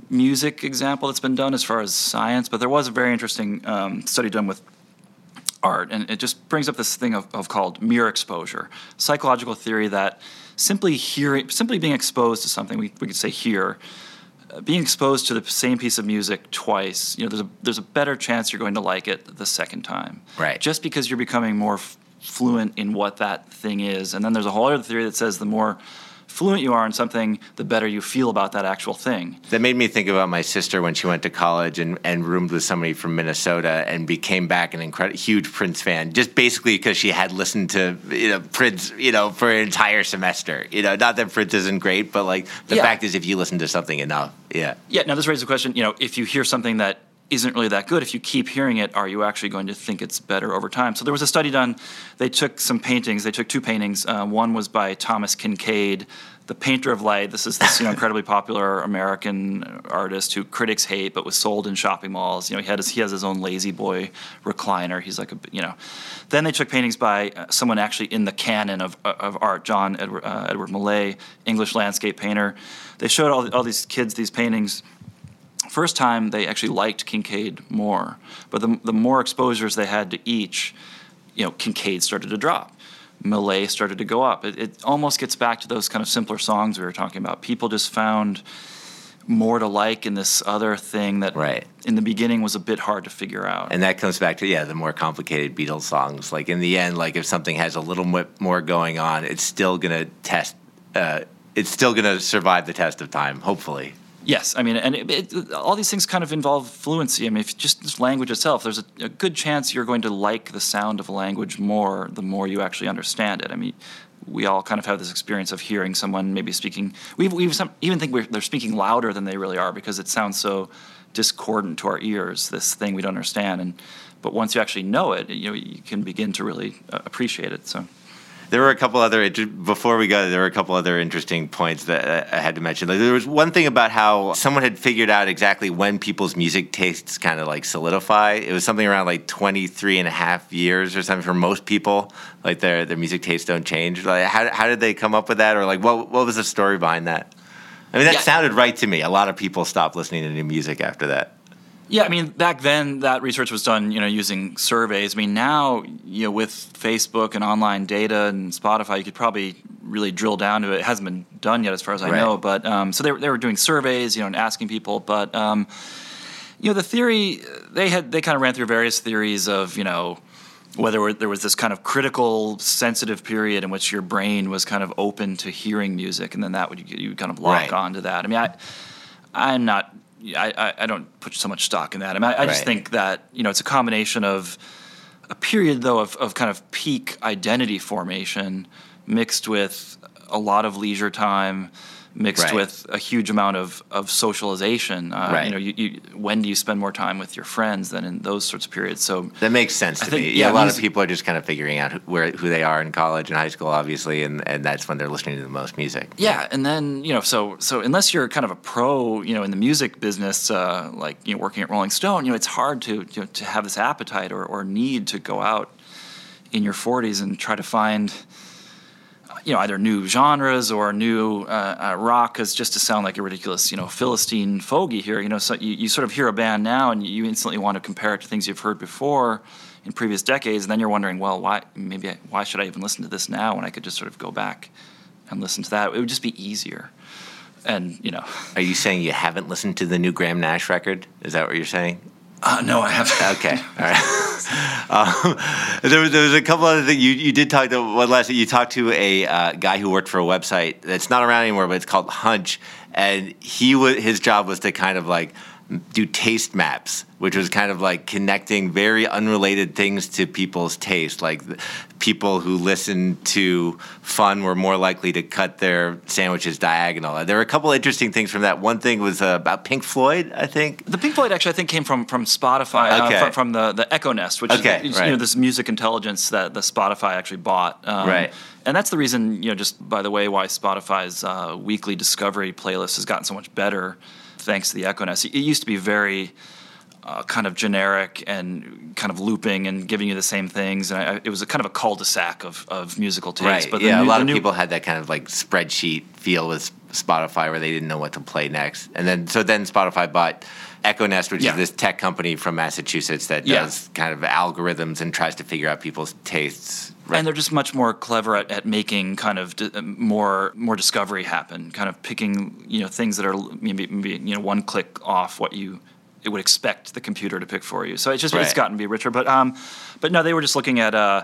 music example that's been done as far as science, but there was a very interesting um, study done with art, and it just brings up this thing of, of called mere exposure, psychological theory that simply hearing, simply being exposed to something, we, we could say here, uh, being exposed to the same piece of music twice, you know, there's a there's a better chance you're going to like it the second time, Right. Just because you're becoming more f- fluent in what that thing is, and then there's a whole other theory that says the more fluent you are in something, the better you feel about that actual thing. That made me think about my sister when she went to college and, and roomed with somebody from Minnesota and became back an incredible huge Prince fan, just basically because she had listened to you know Prince you know for an entire semester. You know, not that Prince isn't great, but like the Yeah. fact is, if you listen to something enough, yeah, Yeah, now this raises the question, you know, if you hear something that isn't really that good, if you keep hearing it, are you actually going to think it's better over time? So there was a study done, they took some paintings, they took two paintings. Uh, one was by Thomas Kinkade, the painter of light. This is this you know, incredibly popular American artist who critics hate, but was sold in shopping malls. You know, he had his, he has his own La-Z-Boy recliner. He's like a you know. Then they took paintings by uh, someone actually in the canon of, of art, John Edward, uh, Edward Millais, English landscape painter. They showed all, all these kids these paintings first time they actually liked Kinkade more, but the, the more exposures they had to each, you know, Kinkade started to drop. Millais started to go up. It, it almost gets back to those kind of simpler songs we were talking about. People just found more to like in this other thing that Right. in the beginning was a bit hard to figure out. and that comes back to yeah the more complicated Beatles songs. Like in the end, like if something has a little mo- more going on, it's still gonna test. Uh, it's still gonna survive the test of time, hopefully. Yes, I mean, and it, it, all these things kind of involve fluency. I mean, if just just language itself, there's a, a good chance you're going to like the sound of a language more the more you actually understand it. I mean, we all kind of have this experience of hearing someone maybe speaking. We even think they're speaking louder than they really are because it sounds so discordant to our ears. This thing we don't understand, and but once you actually know it, you know, you can begin to really uh, appreciate it. So. There were a couple other before we go. There were a couple other interesting points that I I had to mention. Like there was one thing about how someone had figured out exactly when people's music tastes kind of like solidify. It was something around like 23 and a half years or something for most people. Like their their music tastes don't change. Like how how did they come up with that, or like what what was the story behind that? I mean, that Yeah. sounded right to me. A lot of people stopped listening to new music after that. Yeah, I mean, back then that research was done, you know, using surveys. I mean, now, you know, with Facebook and online data and Spotify, you could probably really drill down to it. It hasn't been done yet, as far as I Right. know. But um, so they were, they were doing surveys, you know, and asking people. But um, you know, the theory they had they kind of ran through various theories of, you know, whether there was this kind of critical, sensitive period in which your brain was kind of open to hearing music, and then that would you, kind of lock Right. onto that. I mean, I, I'm not, I, I, I don't put so much stock in that. I mean, I, I just think that you know it's a combination of a period though of, of kind of peak identity formation mixed with a lot of leisure time mixed Right. with a huge amount of, of socialization uh, Right. you know you, you, when do you spend more time with your friends than in those sorts of periods so That makes sense I to think, me. yeah, Yeah, a lot music- of people are just kind of figuring out who, where who they are in college and high school, obviously, and, and that's when they're listening to the most music. Yeah, and then you know, so so unless you're kind of a pro, you know, in the music business, uh, like you know, working at Rolling Stone, you know, it's hard to you know, to have this appetite or, or need to go out in your 40s and try to find, you know, either new genres or new uh, uh, rock, as just to sound like a ridiculous, you know, philistine fogey here. You know, so you, you sort of hear a band now and you instantly want to compare it to things you've heard before in previous decades, and then you're wondering, well, why maybe I, why should I even listen to this now when I could just sort of go back and listen to that? It would just be easier. And you know, Are you saying you haven't listened to the new Graham Nash record? Is that what you're saying? Uh, no, I have. Okay, all right. um, there, was, there was a couple other things. You, you did talk to one last. Thing you talked to a uh, guy who worked for a website that's not around anymore, but it's called Hunch, and he was his job was to kind of like do taste maps, which was kind of like connecting very unrelated things to people's taste. Like the, people who listen to fun were more likely to cut their sandwiches diagonal. There were a couple interesting things from that. One thing was uh, about Pink Floyd, I think. The Pink Floyd actually, I think, came from from Spotify, Okay. uh, from, from the the Echo Nest, which Okay, is right. you know this music intelligence that the Spotify actually bought. Um, Right. And that's the reason, you know, just by the way, why Spotify's uh, weekly discovery playlist has gotten so much better, thanks to the Echo Nest. It used to be very uh, kind of generic and kind of looping and giving you the same things, and I, it was a kind of a cul-de-sac of, of musical taste. Right. But yeah, new- a lot of new- people had that kind of like spreadsheet feel with Spotify where they didn't know what to play next. And then so then Spotify bought Echo Nest, which Yeah. is this tech company from Massachusetts that Yeah. does kind of algorithms and tries to figure out people's tastes. Right? and they're just much more clever at, at making kind of di- more more discovery happen kind of picking you know things that are maybe, maybe you know one click off what you it would expect the computer to pick for you so it's just it's gotten to be richer but um but no they were just looking at uh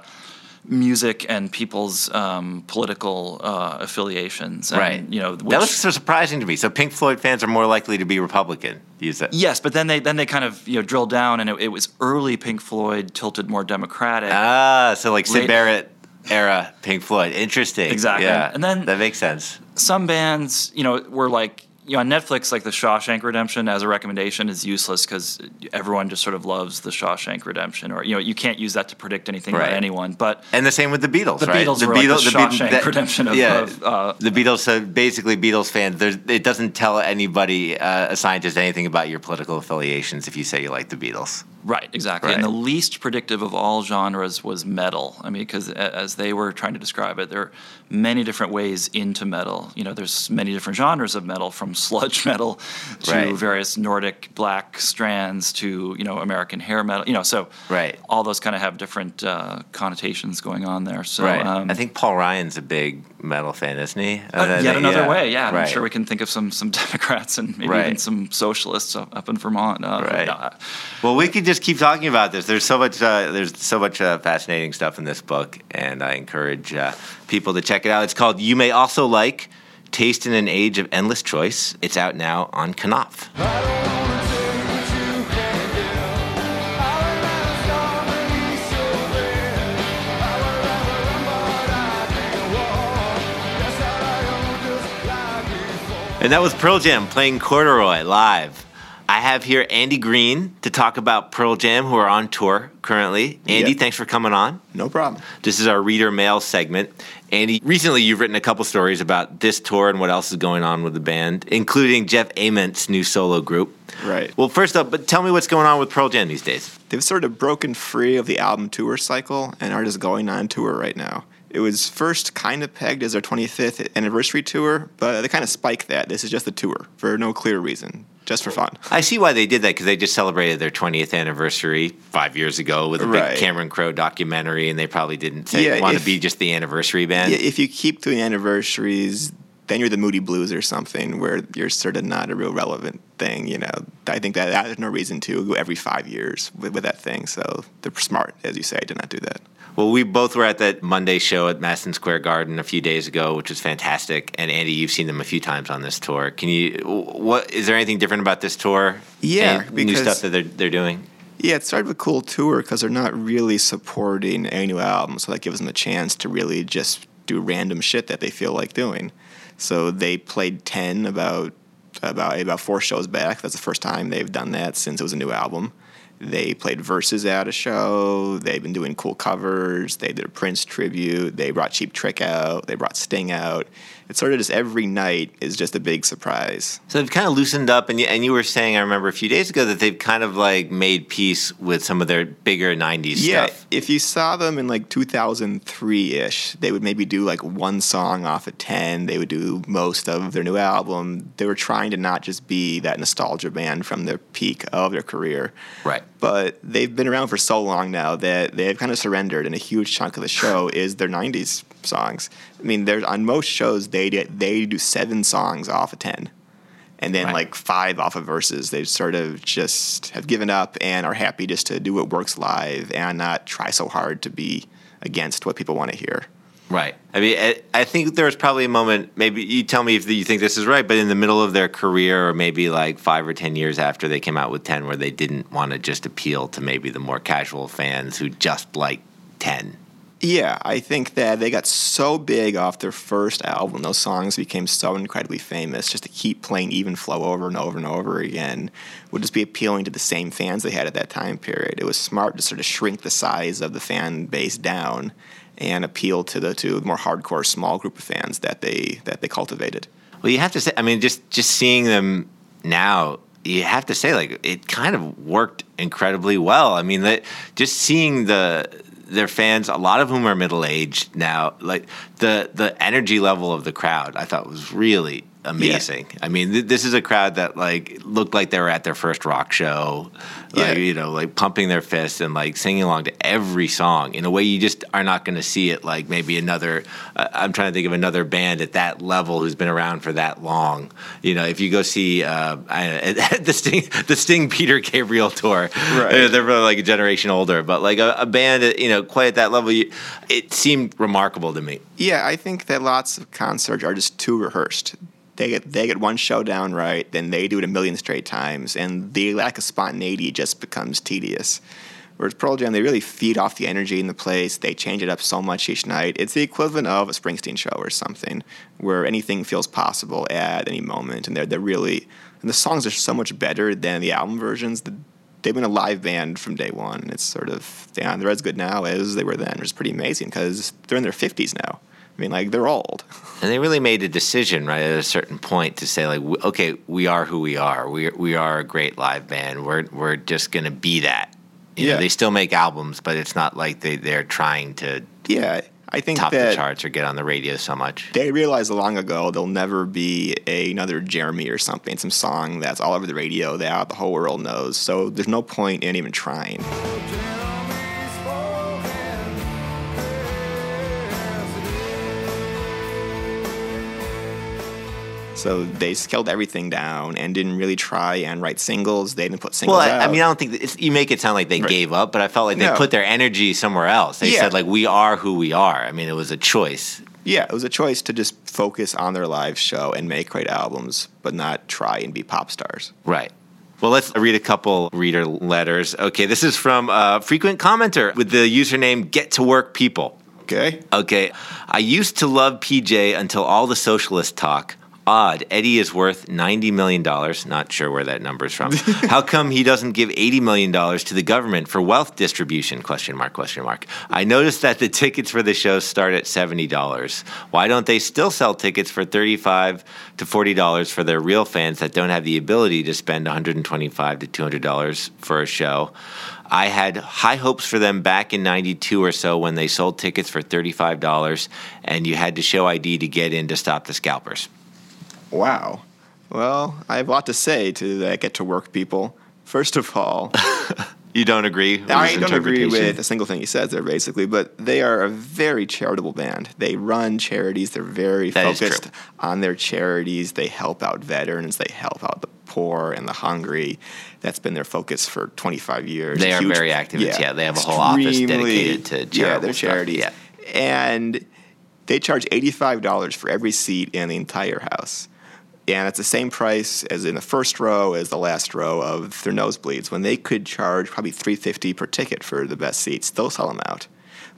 music and people's um, political uh, affiliations and, right. you know that which- was so surprising to me. So Pink Floyd fans are more likely to be Republican. Use that. Yes, but then they then they kind of you know drilled down, and it, it was early Pink Floyd tilted more Democratic. Ah, so like Sid Late- Barrett era Pink Floyd. Interesting. Exactly. Yeah. And then- that makes sense. some bands, you know, were like, you know, on Netflix, like the Shawshank Redemption as a recommendation is useless because everyone just sort of loves the Shawshank Redemption, or you know, you can't use that to predict anything Right. about anyone. But And the same with the Beatles, The right? Beatles were like the Beat- Shawshank Redemption of- yeah, of, uh, the Beatles. So basically, Beatles fans, it doesn't tell anybody, uh, a scientist, anything about your political affiliations if you say you like the Beatles. Right, exactly. Right. And the least predictive of all genres was metal. I mean, because as they were trying to describe it, there are many different ways into metal. You know, there's many different genres of metal, from sludge metal to Right. various Nordic black strands to you know American hair metal. You know, so Right. all those kind of have different uh, connotations going on there. So right. um, I think Paul Ryan's a big metal fan, isn't he? uh, yet another way. Yeah, I'm sure we can think of some some Democrats and maybe Right. even some socialists up, up in Vermont. Uh, Right. uh, Well, we could just keep talking about this. There's so much. Uh, there's so much uh, fascinating stuff in this book, and I encourage uh, people to check it out. It's called "You May Also Like: Taste in an Age of Endless Choice." It's out now on Knopf. And that was Pearl Jam playing Corduroy live. I have here Andy Green to talk about Pearl Jam, who are on tour currently. Andy, Yep. thanks for coming on. No problem. This is our reader mail segment. Andy, recently you've written a couple stories about this tour and what else is going on with the band, including Jeff Ament's new solo group. Right. Well, first up, but tell me what's going on with Pearl Jam these days. They've sort of broken free of the album tour cycle and are just going on tour right now. It was first kind of pegged as their 25th anniversary tour, but they kind of spiked that. This is just a tour for no clear reason, just for fun. I see why they did that because they just celebrated their 20th anniversary five years ago with a Right. big Cameron Crowe documentary, and they probably didn't Yeah, want to be just the anniversary band. Yeah, if you keep doing anniversaries, then you're the Moody Blues or something where you're sort of not a real relevant thing. You know, I think that, that there's no reason to go every five years with, with that thing. So they're smart, as you say, to not do that. Well, we both were at that Monday show at Madison Square Garden a few days ago, which was fantastic. And Andy, you've seen them a few times on this tour. Can you? What is there anything different about this tour? Yeah, Any new stuff that they're they're doing. Yeah, it's sort of a cool tour because they're not really supporting any new album, so that gives them a chance to really just do random shit that they feel like doing. So they played ten about about about four shows back. That's the first time they've done that since it was a new album. They played verses at a show. They've been doing cool covers. They did a Prince tribute. They brought Cheap Trick out. They brought Sting out. It's sort of just every night is just a big surprise. So they've kind of loosened up, and you, and you were saying, I remember a few days ago that they've kind of like made peace with some of their bigger '90s Yeah, stuff. if you saw them in like 2003 ish, they would maybe do like one song off of 10. They would do most of their new album. They were trying to not just be that nostalgia band from the peak of their career. Right. But they've been around for so long now that they've kind of surrendered, and a huge chunk of the show is their 90s songs. I mean, there's on most shows, they, do- they do seven songs off of 10 and then Right. like five off of verses. They sort of just have given up and are happy just to do what works live and not try so hard to be against what people want to hear. Right. I mean, I, I think there was probably a moment. Maybe you tell me if you think this is right, but in the middle of their career, or maybe like five or ten years after they came out with Ten, where they didn't want to just appeal to maybe the more casual fans who just like Ten. Yeah, I think that they got so big off their first album. Those songs became so incredibly famous. Just to keep playing Even Flow over and over and over again would just be appealing to the same fans they had at that time period. It was smart to sort of shrink the size of the fan base down and appeal to the to the more hardcore small group of fans that they that they cultivated. Well, you have to say. I mean, just just seeing them now, you have to say like it kind of worked incredibly well. I mean, that just seeing the their fans, a lot of whom are middle aged now, like the the energy level of the crowd, I thought was really amazing. I mean, th- this is a crowd that like looked like they were at their first rock show, like Yeah. you know, like pumping their fists and like singing along to every song in a way you just are not going to see it. Like maybe another, uh, I'm trying to think of another band at that level who's been around for that long. You know, if you go see uh, I, the Sting, the Sting Peter Gabriel tour, Right. they're really like a generation older, but like a, a band, uh, you know, quite at that level, you, it seemed remarkable to me. Yeah, I think that lots of concerts are just too rehearsed. They get they get one show down right, then they do it a million straight times, and the lack of spontaneity just becomes tedious. Whereas Pearl Jam, they really feed off the energy in the place. They change it up so much each night. It's the equivalent of a Springsteen show or something, where anything feels possible at any moment, and they're they're really and the songs are so much better than the album versions. They've been a live band from day one. It's sort of yeah, they're as good now as they were then, which is pretty amazing because they're in their fifties now. I mean, like they're old. And they really made a decision right at a certain point to say like, okay, we are who we are. We we are a great live band. We're we're just gonna be that. You know, Yeah. they still make albums, but it's not like they they're trying to Yeah, I think top that the charts or get on the radio so much. they realized long ago there'll never be a, another Jeremy or something, some song that's all over the radio that the whole world knows. So there's no point in even trying. Oh, So they scaled everything down and didn't really try and write singles. They didn't put singles Well, I. I mean, I don't think that it's, you make it sound like they Right. gave up, but I felt like they No. put their energy somewhere else. They Yeah. said like, we are who we are. I mean, it was a choice. Yeah, it was a choice to just focus on their live show and make great albums, but not try and be pop stars. Right. Well, let's read a couple reader letters. Okay, this is from a frequent commenter with the username Get to Work People. Okay? Okay, I used to love PJ until all the socialist talk. Odd, Eddie is worth $90 million. Not sure where that number is from. How come he doesn't give $80 million to the government for wealth distribution? Question mark, question mark. I noticed that the tickets for the show start at $70. Why don't they still sell tickets for 35 to $40 for their real fans that don't have the ability to spend 125 to $200 for a show? I had high hopes for them back in 92 or so when they sold tickets for $35 and you had to show ID to get in to stop the scalpers. Wow. Well, I have a lot to say to that get to work people. First of all, You don't agree? with I don't agree with a single thing he says there, basically, but they are a very charitable band. They run charities. They're very That focused on their charities. They help out veterans. They help out the poor and the hungry. That's been their focus for 25 years. They are very active. Yeah, they have a whole office dedicated to yeah, their charities. Yeah. And they charge $85 for every seat in the entire house. And it's the same price as in the first row as the last row of their nosebleeds. When they could charge probably 350 per ticket for the best seats, they'll sell them out.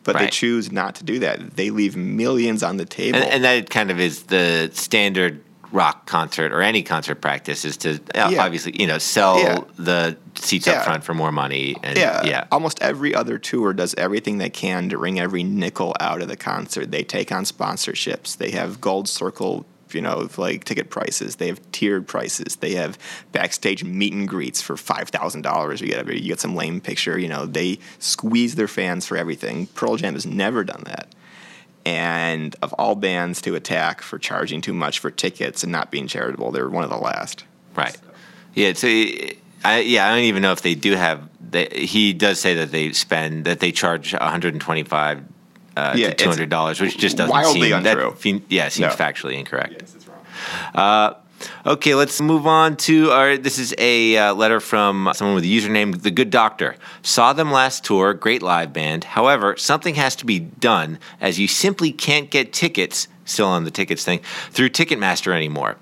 But they choose not to do that. They leave millions on the table. And, and that kind of is the standard rock concert or any concert practice is to uh, Yeah. obviously you know sell Yeah. the seats Yeah. up front for more money and yeah, yeah Almost every other tour does everything they can to wring every nickel out of the concert. They take on sponsorships. They have gold circle, you know, like ticket prices. They have tiered prices. They have backstage meet and greets for five thousand dollars. You get you get some lame picture. You know, they squeeze their fans for everything. Pearl Jam has never done that. And of all bands to attack for charging too much for tickets and not being charitable, they're one of the last. right yeah so I, yeah I don't even know if they do have they, he does say that they spend that they charge 125 uh, Yeah, to 200 dollars which just doesn't wildly seem untrue. that fe- yeah seems No. factually incorrect Yes, it's Uh, Okay, let's move on to our. This is a uh, letter from someone with the username The Good Doctor. Saw them last tour, great live band. However, something has to be done as you simply can't get tickets, still on the tickets thing, through Ticketmaster anymore.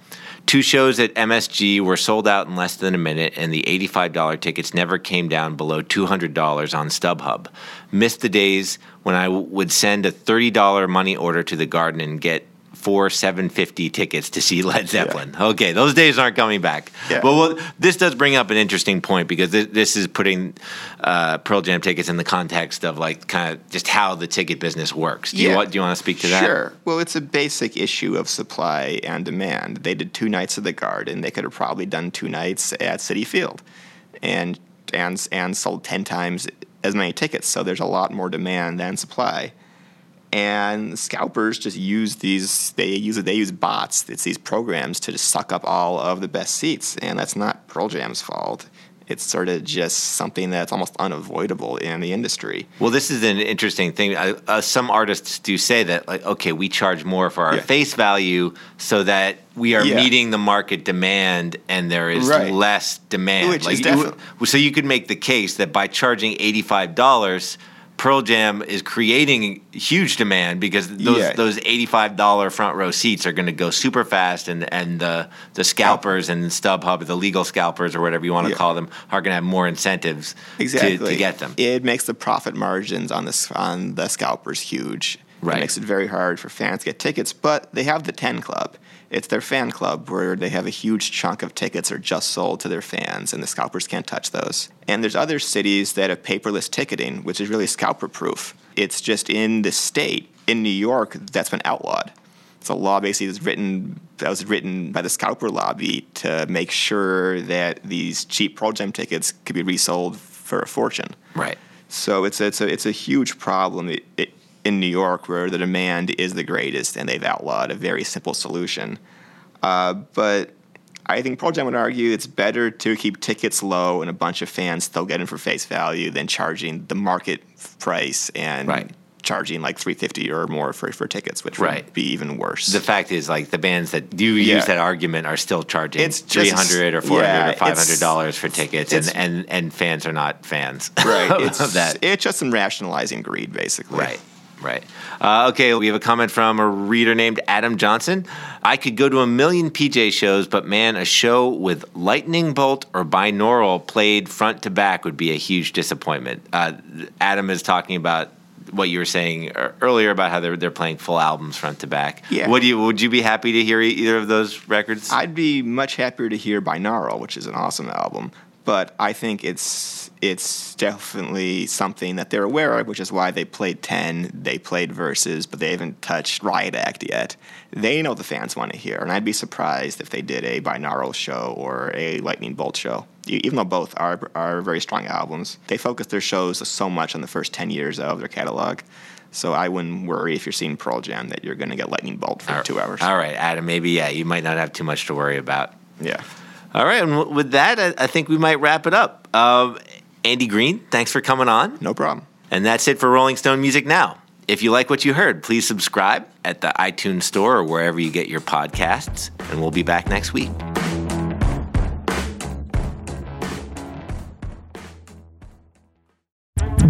Two shows at MSG were sold out in less than a minute, and the $85 tickets never came down below $200 on StubHub. Missed the days when I w- would send a $30 money order to the garden and get four 750 tickets to see Led Zeppelin. Okay, those days aren't coming back. Yeah. But well, this does bring up an interesting point because this, this is putting uh, Pearl Jam tickets in the context of like kind of just how the ticket business works. Do you Yeah. want do you want to speak to that? Sure. Well, it's a basic issue of supply and demand. They did two nights at the Garden. They could have probably done two nights at Citi Field, and and and sold ten times as many tickets. So there's a lot more demand than supply. And scalpers just use these. They use They use bots. It's these programs to just suck up all of the best seats, and that's not Pearl Jam's fault. It's sort of just something that's almost unavoidable in the industry. Well, this is an interesting thing. Uh, uh, some artists do say that, like, okay, we charge more for our Yeah. face value so that we are Yeah. meeting the market demand and there is Right. less demand. Which is you- so you could make the case that by charging $85, Pearl Jam is creating huge demand because those Yeah. those eighty five dollar front row seats are going to go super fast, and and the the scalpers and StubHub, the legal scalpers or whatever you want to Yeah. call them, are going to have more incentives exactly to, to get them. It makes the profit margins on the on the scalpers huge. Right. It makes it very hard for fans to get tickets, but they have the Ten Club. It's their fan club where they have a huge chunk of tickets are just sold to their fans, and the scalpers can't touch those. And there's other cities that have paperless ticketing, which is really scalper proof. It's just in the state, in New York, that's been outlawed. It's a law basically that's written that was written by the scalper lobby to make sure that these cheap Pearl Jam tickets could be resold for a fortune. Right. So it's it's a it's a huge problem i- i- in New York where the demand is the greatest, and they've outlawed a very simple solution. Uh, but I think Pearl Jam would argue it's better to keep tickets low and a bunch of fans still get in for face value than charging the market price and Right. charging like three fifty or more for for tickets, which Right. would be even worse. The fact is, like the bands that do Yeah. use that argument are still charging It's just- three hundred or four hundred yeah, or 500 dollars for tickets, and, and and fans are not fans. right. It's that. It's just some rationalizing greed, basically. Right. Right. Uh, okay, we have a comment from a reader named Adam Johnson. I could go to a million PJ shows, but man, a show with Lightning Bolt or Binaural played front to back would be a huge disappointment. Uh, Adam is talking about what you were saying earlier about how they're, they're playing full albums front to back. Yeah. Would you would you be happy to hear either of those records? I'd be much happier to hear Binaural, which is an awesome album. But I think it's it's definitely something that they're aware of, which is why they played ten, they played verses, but they haven't touched Riot Act yet. They know the fans want to hear, and I'd be surprised if they did a Binaural show or a Lightning Bolt show. Even though both are are very strong albums, they focus their shows so much on the first ten years of their catalog. So I wouldn't worry if you're seeing Pearl Jam that you're going to get Lightning Bolt for two hours. All right, Adam. Maybe yeah, you might not have too much to worry about. Yeah. All right, and with that, I, think we might wrap it up. Um, Andy Green, thanks for coming on. No problem. And that's it for Rolling Stone Music Now. If you like what you heard, please subscribe at the iTunes Store or wherever you get your podcasts, and we'll be back next week.